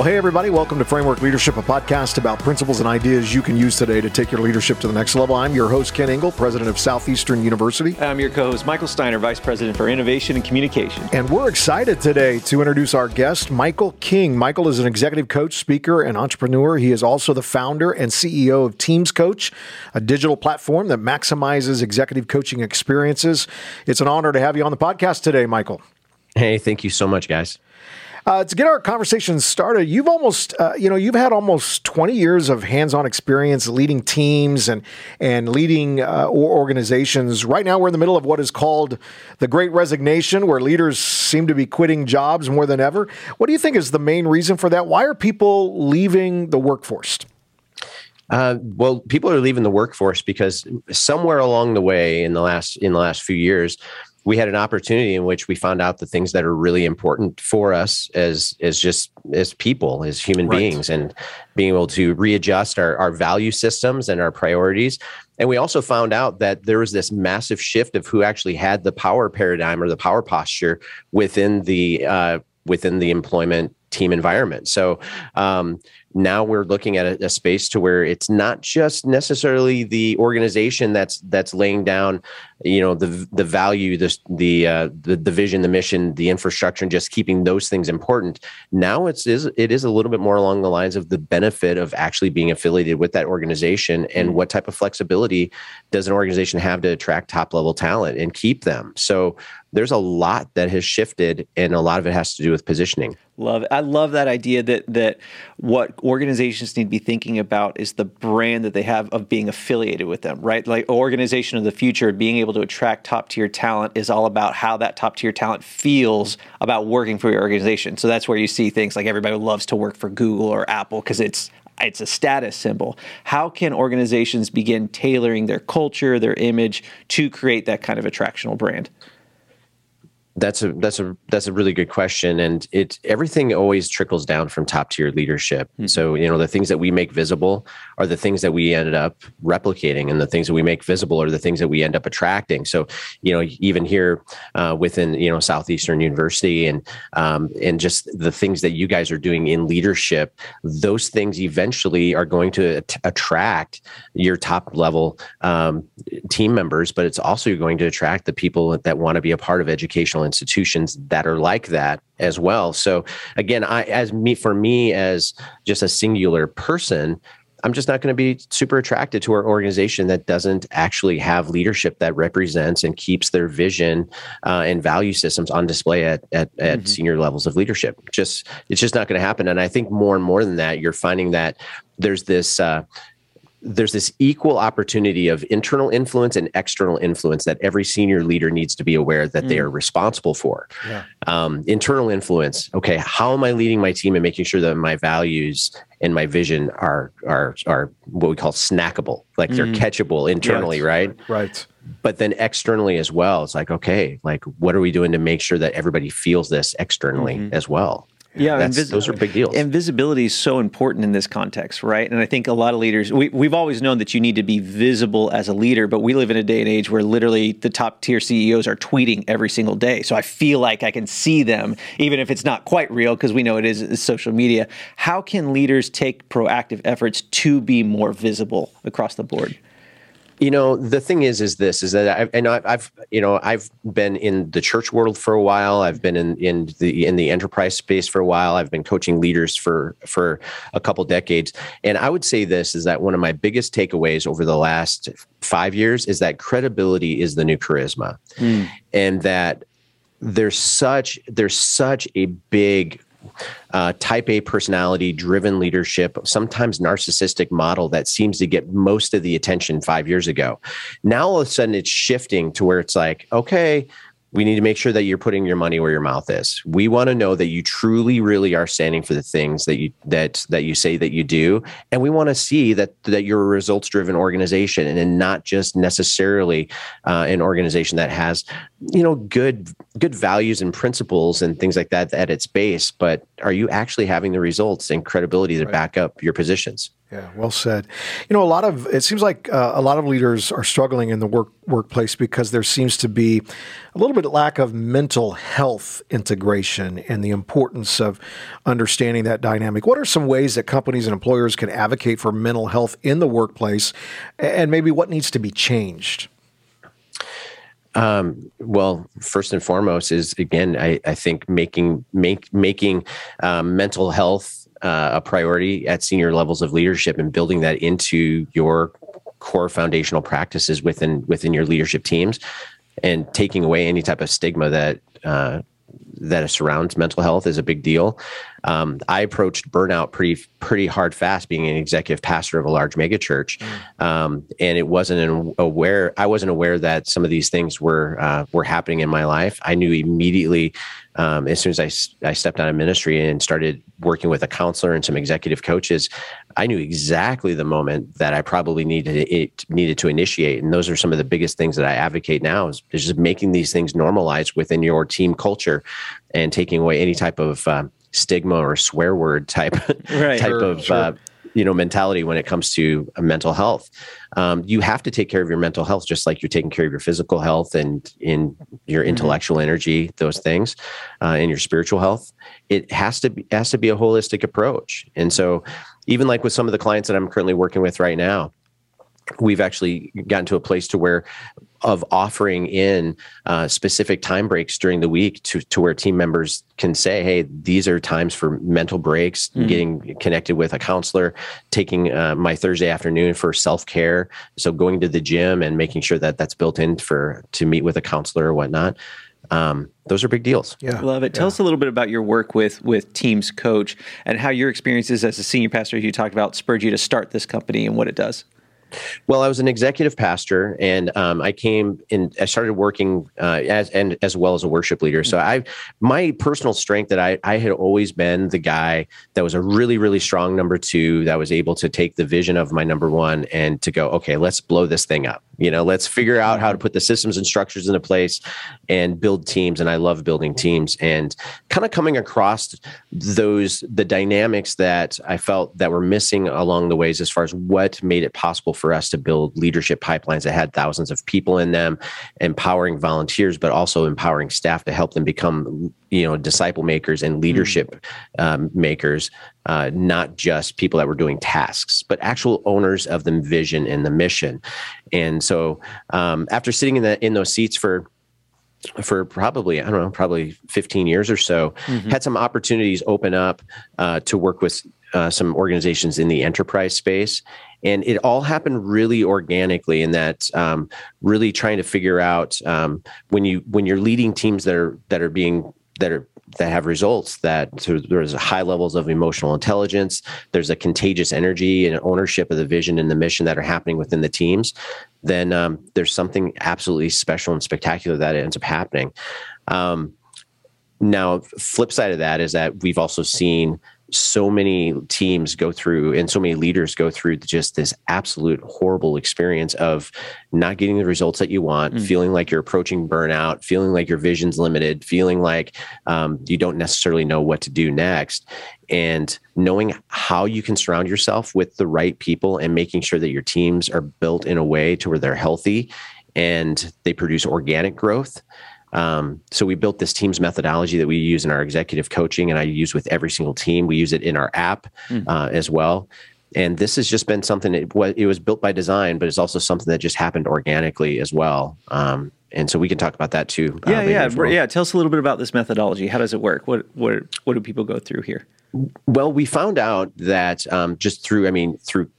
Well, hey, everybody, welcome to Framework Leadership, a podcast about principles and ideas you can use today to take your leadership to the next level. I'm your host, Kent Ingle, president of Southeastern University. I'm your co host, Michael Steiner, vice president for innovation and communication. And we're excited today to introduce our guest, Michael King. Michael is an executive coach, speaker, and entrepreneur. He is also the founder and CEO of Teams Coach, a digital platform that maximizes executive coaching experiences. It's an honor to have you on the podcast today, Michael. Hey, thank you so much, guys. Uh, to get our conversation started, you've almost, uh, you know, you've had almost 20 years of hands-on experience leading teams and and leading uh, organizations. Right now, we're in the middle of what is called the Great Resignation, where leaders seem to be quitting jobs more than ever. What do you think is the main reason for that? Why are people leaving the workforce? Uh, well, people are leaving the workforce because somewhere along the way in the last in the last few years, we had an opportunity in which we found out the things that are really important for us as as just as people as human right. beings and being able to readjust our, our value systems and our priorities and we also found out that there was this massive shift of who actually had the power paradigm or the power posture within the uh, within the employment team environment. So um, now we're looking at a, a, space to where it's not just necessarily the organization that's that's laying down you know the the value the the uh, the, the vision the mission the infrastructure and just keeping those things important. Now it's is it is a little bit more along the lines of the benefit of actually being affiliated with that organization and mm. what type of flexibility does an organization have to attract top level talent and keep them. So there's a lot that has shifted and a lot of it has to do with positioning love it. i love that idea that that what organizations need to be thinking about is the brand that they have of being affiliated with them, right? Like organization of the future, being able to attract top tier talent is all about how that top tier talent feels about working for your organization. So that's where you see things like everybody loves to work for Google or Apple because it's it's a status symbol. How can organizations begin tailoring their culture, their image to create that kind of attractional brand? That's a that's a that's a really good question, and it everything always trickles down from top tier leadership. Mm-hmm. So you know the things that we make visible are the things that we ended up replicating, and the things that we make visible are the things that we end up attracting. So you know even here uh, within you know Southeastern University and um, and just the things that you guys are doing in leadership, those things eventually are going to at- attract your top level um, team members, but it's also going to attract the people that want to be a part of educational educational institutions that are like that as well. So again, I as me for me as just a singular person, I'm just not going to be super attracted to our organization that doesn't actually have leadership that represents and keeps their vision uh, and value systems on display at at, at mm-hmm. senior levels of leadership. Just it's just not going to happen. And I think more and more than that, you're finding that there's this uh, there's this equal opportunity of internal influence and external influence that every senior leader needs to be aware that mm. they are responsible for. Yeah. Um, internal influence. Okay, how am I leading my team and making sure that my values and my vision are are are what we call snackable, like mm. they're catchable internally, right? Right. But then externally as well, it's like okay, like what are we doing to make sure that everybody feels this externally mm-hmm. as well? Yeah, invis- those are big deals. Invisibility is so important in this context, right? And I think a lot of leaders, we, we've always known that you need to be visible as a leader, but we live in a day and age where literally the top tier CEOs are tweeting every single day. So I feel like I can see them, even if it's not quite real, because we know it is social media. How can leaders take proactive efforts to be more visible across the board? You know the thing is is this is that I've, and I've you know I've been in the church world for a while. I've been in in the in the enterprise space for a while. I've been coaching leaders for for a couple decades. And I would say this is that one of my biggest takeaways over the last 5 years is that credibility is the new charisma. Mm. and that there's such there's such a big uh, type A personality driven leadership, sometimes narcissistic model that seems to get most of the attention five years ago. Now all of a sudden it's shifting to where it's like, okay, we need to make sure that you're putting your money where your mouth is. We want to know that you truly, really are standing for the things that you that that you say that you do, and we want to see that that you're a results driven organization and not just necessarily uh, an organization that has you know good good values and principles and things like that at its base but are you actually having the results and credibility to right. back up your positions yeah, well said. You know, a lot of it seems like uh, a lot of leaders are struggling in the work workplace because there seems to be a little bit of lack of mental health integration and the importance of understanding that dynamic. What are some ways that companies and employers can advocate for mental health in the workplace, and maybe what needs to be changed? Um, well, first and foremost is again, I, I think making make, making um, mental health uh, a priority at senior levels of leadership and building that into your core foundational practices within within your leadership teams, and taking away any type of stigma that uh, that surrounds mental health is a big deal. Um, I approached burnout pretty pretty hard fast, being an executive pastor of a large megachurch, mm. um, and it wasn't aware. I wasn't aware that some of these things were uh, were happening in my life. I knew immediately um, as soon as I, I stepped out of ministry and started working with a counselor and some executive coaches, I knew exactly the moment that I probably needed it needed to initiate. And those are some of the biggest things that I advocate now is, is just making these things normalized within your team culture and taking away any type of uh, stigma or swear word type right. type sure, of sure. Uh, you know mentality when it comes to uh, mental health um, you have to take care of your mental health just like you're taking care of your physical health and in your mm-hmm. intellectual mm-hmm. energy those things uh, and your spiritual health it has to be has to be a holistic approach and so even like with some of the clients that i'm currently working with right now we've actually gotten to a place to where of offering in uh, specific time breaks during the week to, to where team members can say, hey, these are times for mental breaks, mm-hmm. getting connected with a counselor, taking uh, my Thursday afternoon for self care. So going to the gym and making sure that that's built in for to meet with a counselor or whatnot. Um, those are big deals. Yeah, love it. Tell yeah. us a little bit about your work with with Teams Coach and how your experiences as a senior pastor you talked about spurred you to start this company and what it does. Well, I was an executive pastor, and um, I came and I started working uh, as and as well as a worship leader. So I, my personal strength that I I had always been the guy that was a really really strong number two that was able to take the vision of my number one and to go okay let's blow this thing up you know let's figure out how to put the systems and structures into place and build teams and i love building teams and kind of coming across those the dynamics that i felt that were missing along the ways as far as what made it possible for us to build leadership pipelines that had thousands of people in them empowering volunteers but also empowering staff to help them become you know disciple makers and leadership um, makers uh, not just people that were doing tasks but actual owners of the vision and the mission. And so um, after sitting in the in those seats for for probably I don't know probably 15 years or so mm-hmm. had some opportunities open up uh, to work with uh, some organizations in the enterprise space and it all happened really organically in that um, really trying to figure out um, when you when you're leading teams that are that are being that are that have results that there's high levels of emotional intelligence there's a contagious energy and ownership of the vision and the mission that are happening within the teams then um, there's something absolutely special and spectacular that ends up happening. Um, now flip side of that is that we've also seen so many teams go through and so many leaders go through just this absolute horrible experience of not getting the results that you want, mm. feeling like you're approaching burnout, feeling like your vision's limited, feeling like um, you don't necessarily know what to do next. And knowing how you can surround yourself with the right people and making sure that your teams are built in a way to where they're healthy and they produce organic growth um, so we built this teams methodology that we use in our executive coaching, and I use with every single team. We use it in our app mm. uh, as well. And this has just been something. It was, it was built by design, but it's also something that just happened organically as well. Um, and so we can talk about that too. Uh, yeah, yeah, well. yeah. Tell us a little bit about this methodology. How does it work? What what what do people go through here? Well, we found out that um, just through, I mean, through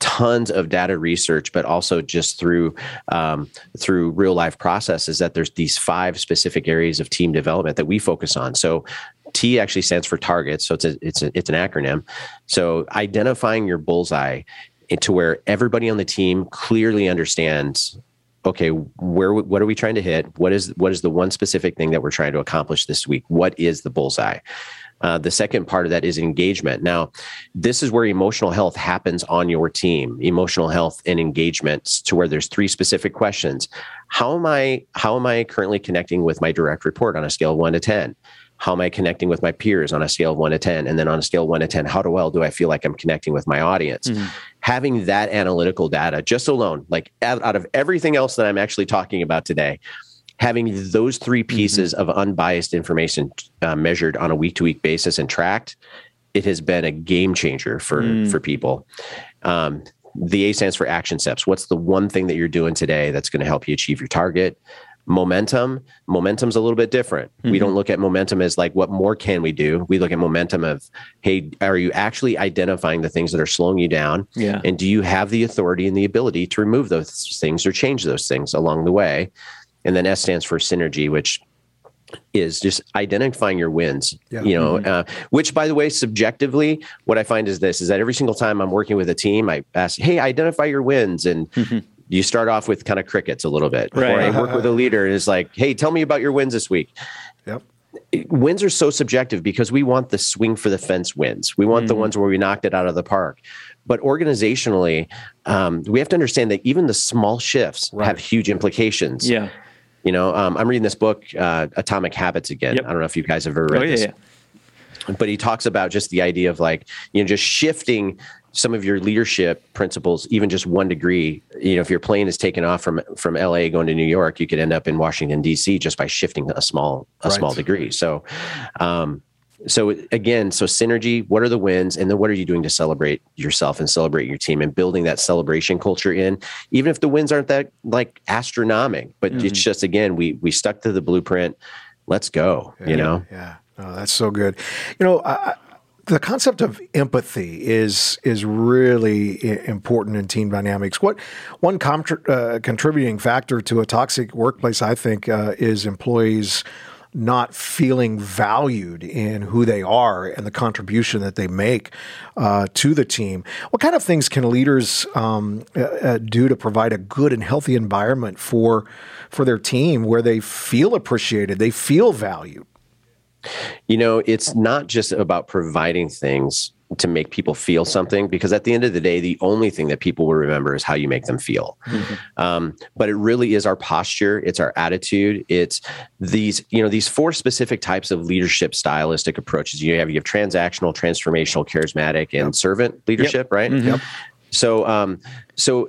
tons of data research, but also just through um, through real life processes that there's these five specific areas of team development that we focus on. So T actually stands for targets, so it's a, it's a, it's an acronym. So identifying your bullseye to where everybody on the team clearly understands okay where what are we trying to hit what is what is the one specific thing that we're trying to accomplish this week what is the bullseye Uh, the second part of that is engagement. Now, this is where emotional health happens on your team. Emotional health and engagement, to where there's three specific questions. How am I? How am I currently connecting with my direct report on a scale of one to ten? How am I connecting with my peers on a scale of one to 10? And then on a scale of one to 10, how well do I feel like I'm connecting with my audience? Mm-hmm. Having that analytical data just alone, like out of everything else that I'm actually talking about today, having those three mm-hmm. pieces mm-hmm. of unbiased information uh, measured on a week to week basis and tracked, it has been a game changer for mm. for people. Um, the A stands for action steps. What's the one thing that you're doing today that's going to help you achieve your target? Momentum, momentum's a little bit different. Mm-hmm. We don't look at momentum as like what more can we do? We look at momentum of hey, are you actually identifying the things that are slowing you down? Yeah. And do you have the authority and the ability to remove those things or change those things along the way? And then S stands for synergy, which is just identifying your wins yeah. you know mm-hmm. uh, which by the way subjectively what i find is this is that every single time i'm working with a team i ask hey identify your wins and mm-hmm. You start off with kind of crickets a little bit right. or i work with a leader and it's like hey tell me about your wins this week yep wins are so subjective because we want the swing for the fence wins we want mm-hmm. the ones where we knocked it out of the park but organizationally um, we have to understand that even the small shifts right. have huge implications yeah you know, um, I'm reading this book, uh, Atomic Habits again. Yep. I don't know if you guys have ever read oh, yeah, this. Yeah. But he talks about just the idea of like, you know, just shifting some of your leadership principles even just one degree you know if your plane is taken off from from la going to new york you could end up in washington d.c just by shifting a small a right. small degree so um so again, so synergy, what are the wins? And then what are you doing to celebrate yourself and celebrate your team and building that celebration culture in, even if the wins aren't that like astronomic, but mm-hmm. it's just, again, we, we stuck to the blueprint. Let's go, yeah, you know? Yeah. Oh, that's so good. You know, I, the concept of empathy is is really important in team dynamics. What one uh, contributing factor to a toxic workplace, I think, uh, is employees not feeling valued in who they are and the contribution that they make uh, to the team. What kind of things can leaders um, uh, uh, do to provide a good and healthy environment for for their team where they feel appreciated, they feel valued? You know, it's not just about providing things to make people feel something because at the end of the day the only thing that people will remember is how you make them feel mm-hmm. um, but it really is our posture it's our attitude it's these you know these four specific types of leadership stylistic approaches you have you have transactional transformational charismatic and yep. servant leadership yep. right mm-hmm. yep. so um so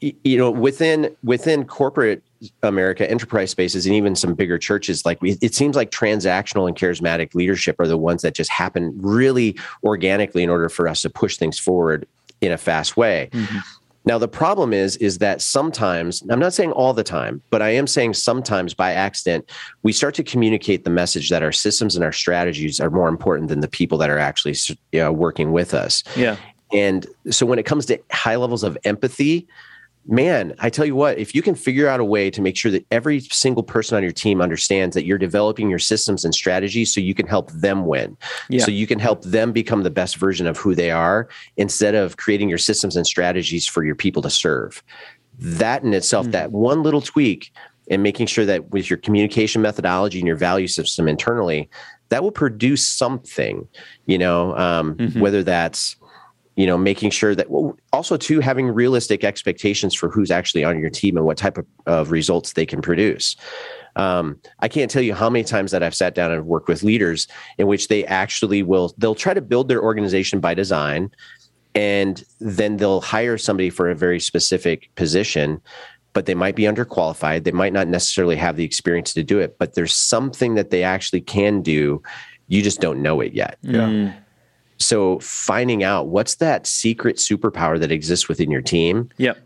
you know within within corporate America enterprise spaces and even some bigger churches, like it seems like transactional and charismatic leadership are the ones that just happen really organically in order for us to push things forward in a fast way. Mm-hmm. Now the problem is is that sometimes I'm not saying all the time, but I am saying sometimes by accident we start to communicate the message that our systems and our strategies are more important than the people that are actually you know, working with us. Yeah. And so when it comes to high levels of empathy, man, I tell you what, if you can figure out a way to make sure that every single person on your team understands that you're developing your systems and strategies so you can help them win. Yeah. So you can help them become the best version of who they are instead of creating your systems and strategies for your people to serve. That in itself, mm-hmm. that one little tweak and making sure that with your communication methodology and your value system internally, that will produce something, you know, um, mm-hmm. whether that's you know making sure that well, also too having realistic expectations for who's actually on your team and what type of, of results they can produce. Um, i can't tell you how many times that i've sat down and worked with leaders in which they actually will they'll try to build their organization by design and then they'll hire somebody for a very specific position but they might be underqualified. They might not necessarily have the experience to do it but there's something that they actually can do. You just don't know it yet. Yeah. Mm. So finding out what's that secret superpower that exists within your team. Yep.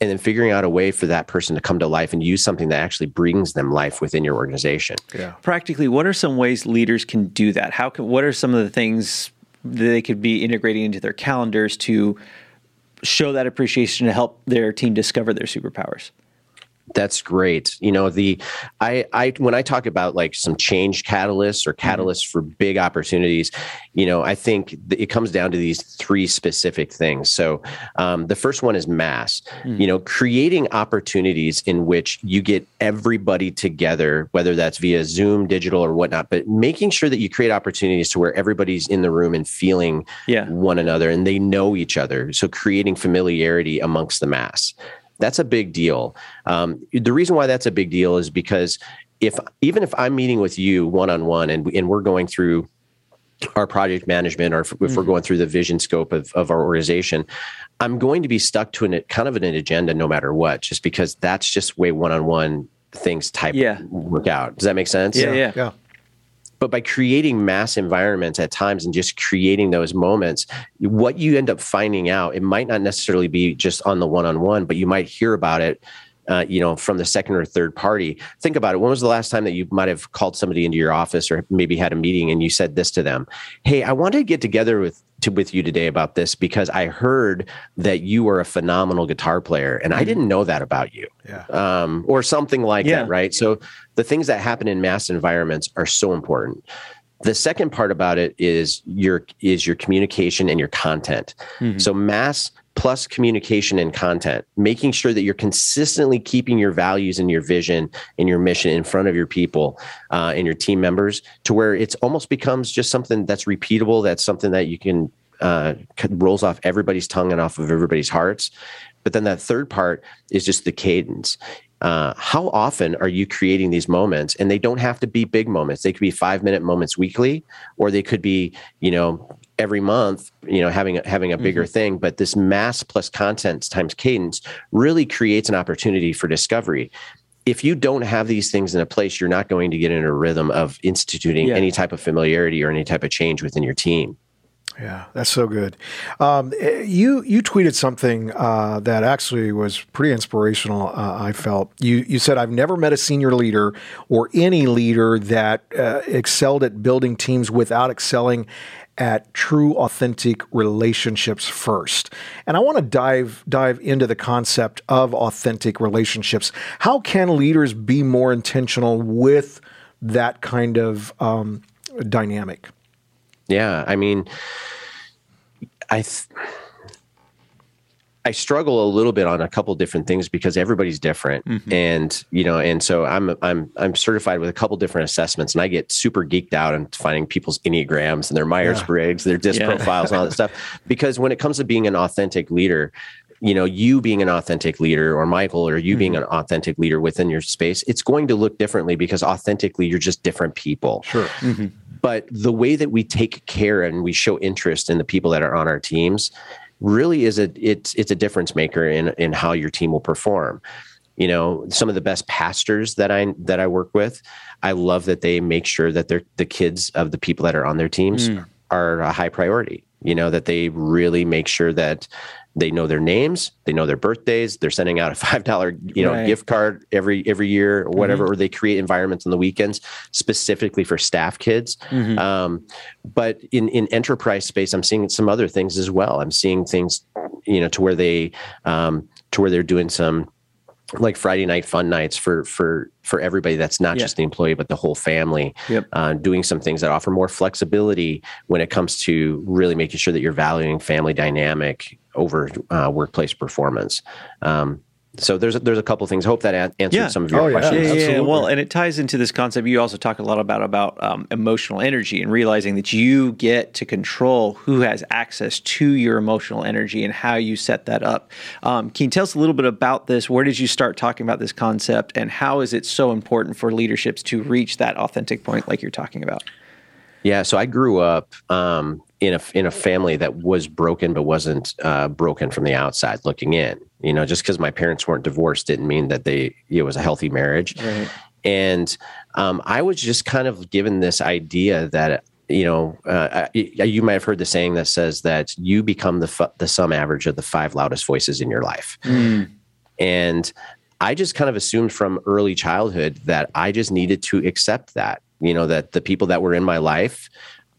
And then figuring out a way for that person to come to life and use something that actually brings them life within your organization. Yeah. Practically, what are some ways leaders can do that? How can what are some of the things that they could be integrating into their calendars to show that appreciation to help their team discover their superpowers? That's great. You know, the I I when I talk about like some change catalysts or mm-hmm. catalysts for big opportunities, you know, I think it comes down to these three specific things. So, um, the first one is mass. Mm-hmm. You know, creating opportunities in which you get everybody together, whether that's via Zoom, digital, or whatnot, but making sure that you create opportunities to where everybody's in the room and feeling yeah. one another and they know each other. So, creating familiarity amongst the mass that's a big deal. Um, the reason why that's a big deal is because if even if I'm meeting with you one on one and and we're going through our project management or if, mm-hmm. we're going through the vision scope of, of our organization i'm going to be stuck to an kind of an agenda no matter what just because that's just way one-on-one things type yeah. work out does that make sense yeah yeah, yeah. But by creating mass environments at times and just creating those moments, what you end up finding out, it might not necessarily be just on the one on one, but you might hear about it uh, you know, from the second or third party. Think about it. When was the last time that you might have called somebody into your office or maybe had a meeting and you said this to them? Hey, I wanted to get together with to, with you today about this because I heard that you are a phenomenal guitar player and I mm-hmm. didn't know that about you. Yeah. Um, or something like yeah. that, right? So the things that happen in mass environments are so important. The second part about it is your is your communication and your content. Mm-hmm. So mass plus communication and content, making sure that you're consistently keeping your values and your vision and your mission in front of your people uh, and your team members to where it's almost becomes just something that's repeatable. That's something that you can uh, rolls off everybody's tongue and off of everybody's hearts. But then that third part is just the cadence. Uh, how often are you creating these moments? And they don't have to be big moments. They could be five minute moments weekly, or they could be, you know, every month, you know, having a, having a bigger mm-hmm. thing. But this mass plus content times cadence really creates an opportunity for discovery. If you don't have these things in a place, you're not going to get in a rhythm of instituting yeah. any type of familiarity or any type of change within your team. Yeah, that's so good. Um, you you tweeted something uh, that actually was pretty inspirational. Uh, I felt you you said I've never met a senior leader or any leader that uh, excelled at building teams without excelling at true authentic relationships first. And I want to dive dive into the concept of authentic relationships. How can leaders be more intentional with that kind of um, dynamic? Yeah, I mean, I. Th- I struggle a little bit on a couple different things because everybody's different, mm-hmm. and you know, and so I'm I'm I'm certified with a couple different assessments, and I get super geeked out on finding people's enneagrams and their Myers Briggs, yeah. their disc yeah. profiles, and all that stuff. Because when it comes to being an authentic leader, you know, you being an authentic leader, or Michael, or you mm-hmm. being an authentic leader within your space, it's going to look differently because authentically, you're just different people. Sure. Mm-hmm. But the way that we take care and we show interest in the people that are on our teams really is a it's it's a difference maker in in how your team will perform you know some of the best pastors that i that i work with i love that they make sure that they're the kids of the people that are on their teams mm. are a high priority you know that they really make sure that they know their names they know their birthdays they're sending out a five dollar you know right. gift card every every year or whatever mm-hmm. or they create environments on the weekends specifically for staff kids mm-hmm. um, but in in enterprise space i'm seeing some other things as well i'm seeing things you know to where they um, to where they're doing some like Friday night fun nights for for for everybody that's not yeah. just the employee but the whole family. Yep. Uh, doing some things that offer more flexibility when it comes to really making sure that you're valuing family dynamic over uh, workplace performance. Um, so there's a, there's a couple things. Hope that answered yeah. some of your oh, questions. Yeah, yeah, yeah, Well, and it ties into this concept. You also talk a lot about about um, emotional energy and realizing that you get to control who has access to your emotional energy and how you set that up. Um, can you tell us a little bit about this? Where did you start talking about this concept, and how is it so important for leaderships to reach that authentic point, like you're talking about? Yeah, so I grew up um, in a in a family that was broken, but wasn't uh, broken from the outside looking in. You know, just because my parents weren't divorced didn't mean that they it was a healthy marriage. Right. And um, I was just kind of given this idea that you know, uh, you might have heard the saying that says that you become the the sum average of the five loudest voices in your life. Mm. And I just kind of assumed from early childhood that I just needed to accept that, you know, that the people that were in my life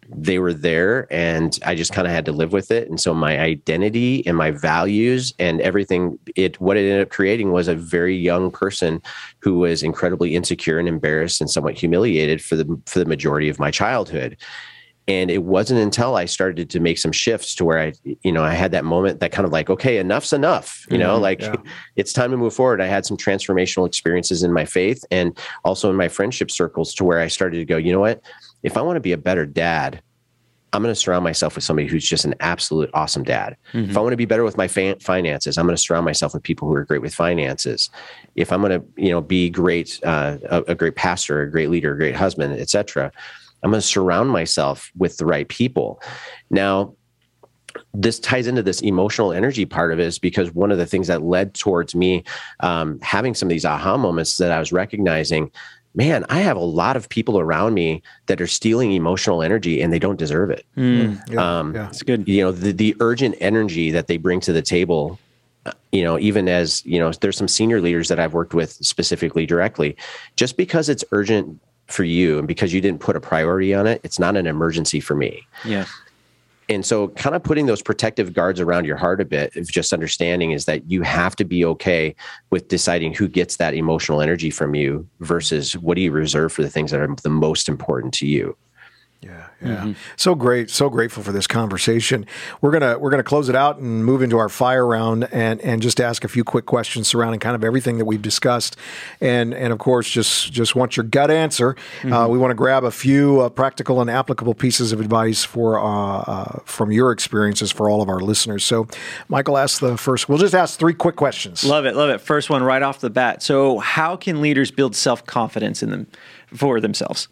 they were there and I just kind of had to live with it. And so my identity and my values and everything, it what it ended up creating was a very young person who was incredibly insecure and embarrassed and somewhat humiliated for the for the majority of my childhood. And it wasn't until I started to make some shifts to where I, you know, I had that moment that kind of like, okay, enough's enough, you know, mm-hmm, like yeah. it's time to move forward. I had some transformational experiences in my faith and also in my friendship circles to where I started to go, you know what? If I want to be a better dad, I'm going to surround myself with somebody who's just an absolute awesome dad. Mm-hmm. If I want to be better with my fa- finances, I'm going to surround myself with people who are great with finances. If I'm going to, you know, be great, uh, a, a, great pastor, a great leader, a great husband, etc., I'm going to surround myself with the right people. Now, this ties into this emotional energy part of it is because one of the things that led towards me um, having some of these aha moments that I was recognizing man, I have a lot of people around me that are stealing emotional energy and they don't deserve it. Mm, yeah, um, yeah, it's good. You know, the, the urgent energy that they bring to the table, uh, you know, even as, you know, there's some senior leaders that I've worked with specifically directly, just because it's urgent for you and because you didn't put a priority on it, it's not an emergency for me. Yeah and so kind of putting those protective guards around your heart a bit of just understanding is that you have to be okay with deciding who gets that emotional energy from you versus what do you reserve for the things that are the most important to you yeah. Mm-hmm. So great, so grateful for this conversation. We're gonna we're gonna close it out and move into our fire round and and just ask a few quick questions surrounding kind of everything that we've discussed, and and of course just just want your gut answer. Uh, mm-hmm. Uh, we want to grab a few uh, practical and applicable pieces of advice for uh, uh, from your experiences for all of our listeners. So, Michael, ask the first. We'll just ask three quick questions. Love it, love it. First one right off the bat. So, how can leaders build self confidence in them for themselves?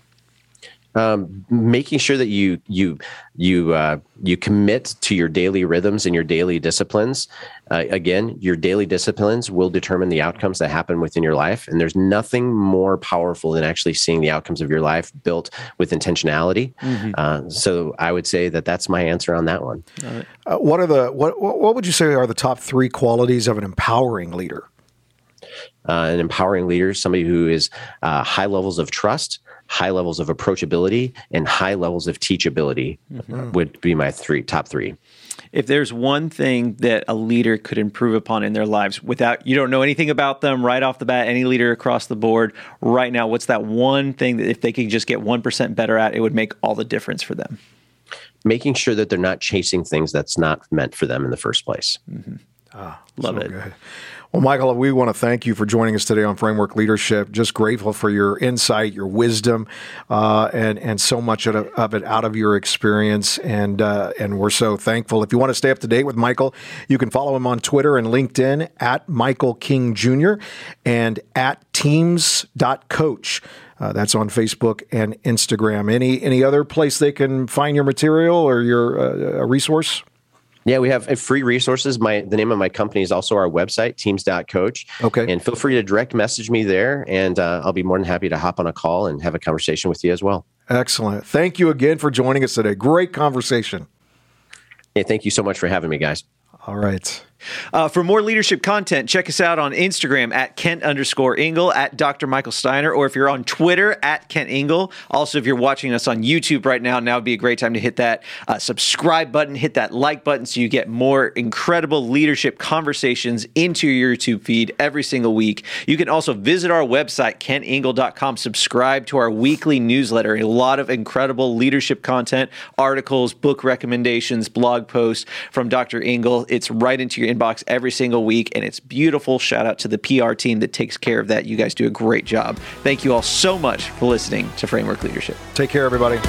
Um, making sure that you you you uh, you commit to your daily rhythms and your daily disciplines. Uh, again, your daily disciplines will determine the outcomes that happen within your life, and there's nothing more powerful than actually seeing the outcomes of your life built with intentionality. Mm-hmm. Uh, so, I would say that that's my answer on that one. Uh, what are the what what would you say are the top three qualities of an empowering leader? Uh, an empowering leader, somebody who is uh, high levels of trust high levels of approachability and high levels of teachability mm-hmm. would be my three top three if there's one thing that a leader could improve upon in their lives without you don't know anything about them right off the bat any leader across the board right now what's that one thing that if they could just get 1% better at it would make all the difference for them making sure that they're not chasing things that's not meant for them in the first place mm-hmm. ah, love so it good. Well, Michael, we want to thank you for joining us today on Framework Leadership. Just grateful for your insight, your wisdom, uh, and and so much of it out of your experience. And uh, and we're so thankful. If you want to stay up to date with Michael, you can follow him on Twitter and LinkedIn at Michael King Jr. and at Teams.coach. Uh, that's on Facebook and Instagram. Any any other place they can find your material or your uh, resource? Yeah, we have free resources. My the name of my company is also our website, teams.coach. Okay. And feel free to direct message me there and uh, I'll be more than happy to hop on a call and have a conversation with you as well. Excellent. Thank you again for joining us today. Great conversation. Hey, thank you so much for having me, guys. All right. Uh, for more leadership content, check us out on Instagram at Kent underscore Ingle, at Dr. Michael Steiner, or if you're on Twitter at Kent Ingle. Also, if you're watching us on YouTube right now, now would be a great time to hit that uh, subscribe button, hit that like button so you get more incredible leadership conversations into your YouTube feed every single week. You can also visit our website, kentingle.com, subscribe to our weekly newsletter. A lot of incredible leadership content, articles, book recommendations, blog posts from Dr. Ingle. It's right into your inbox every single week, and it's beautiful. Shout out to the PR team that takes care of that. You guys do a great job. Thank you all so much for listening to Framework Leadership. Take care, everybody.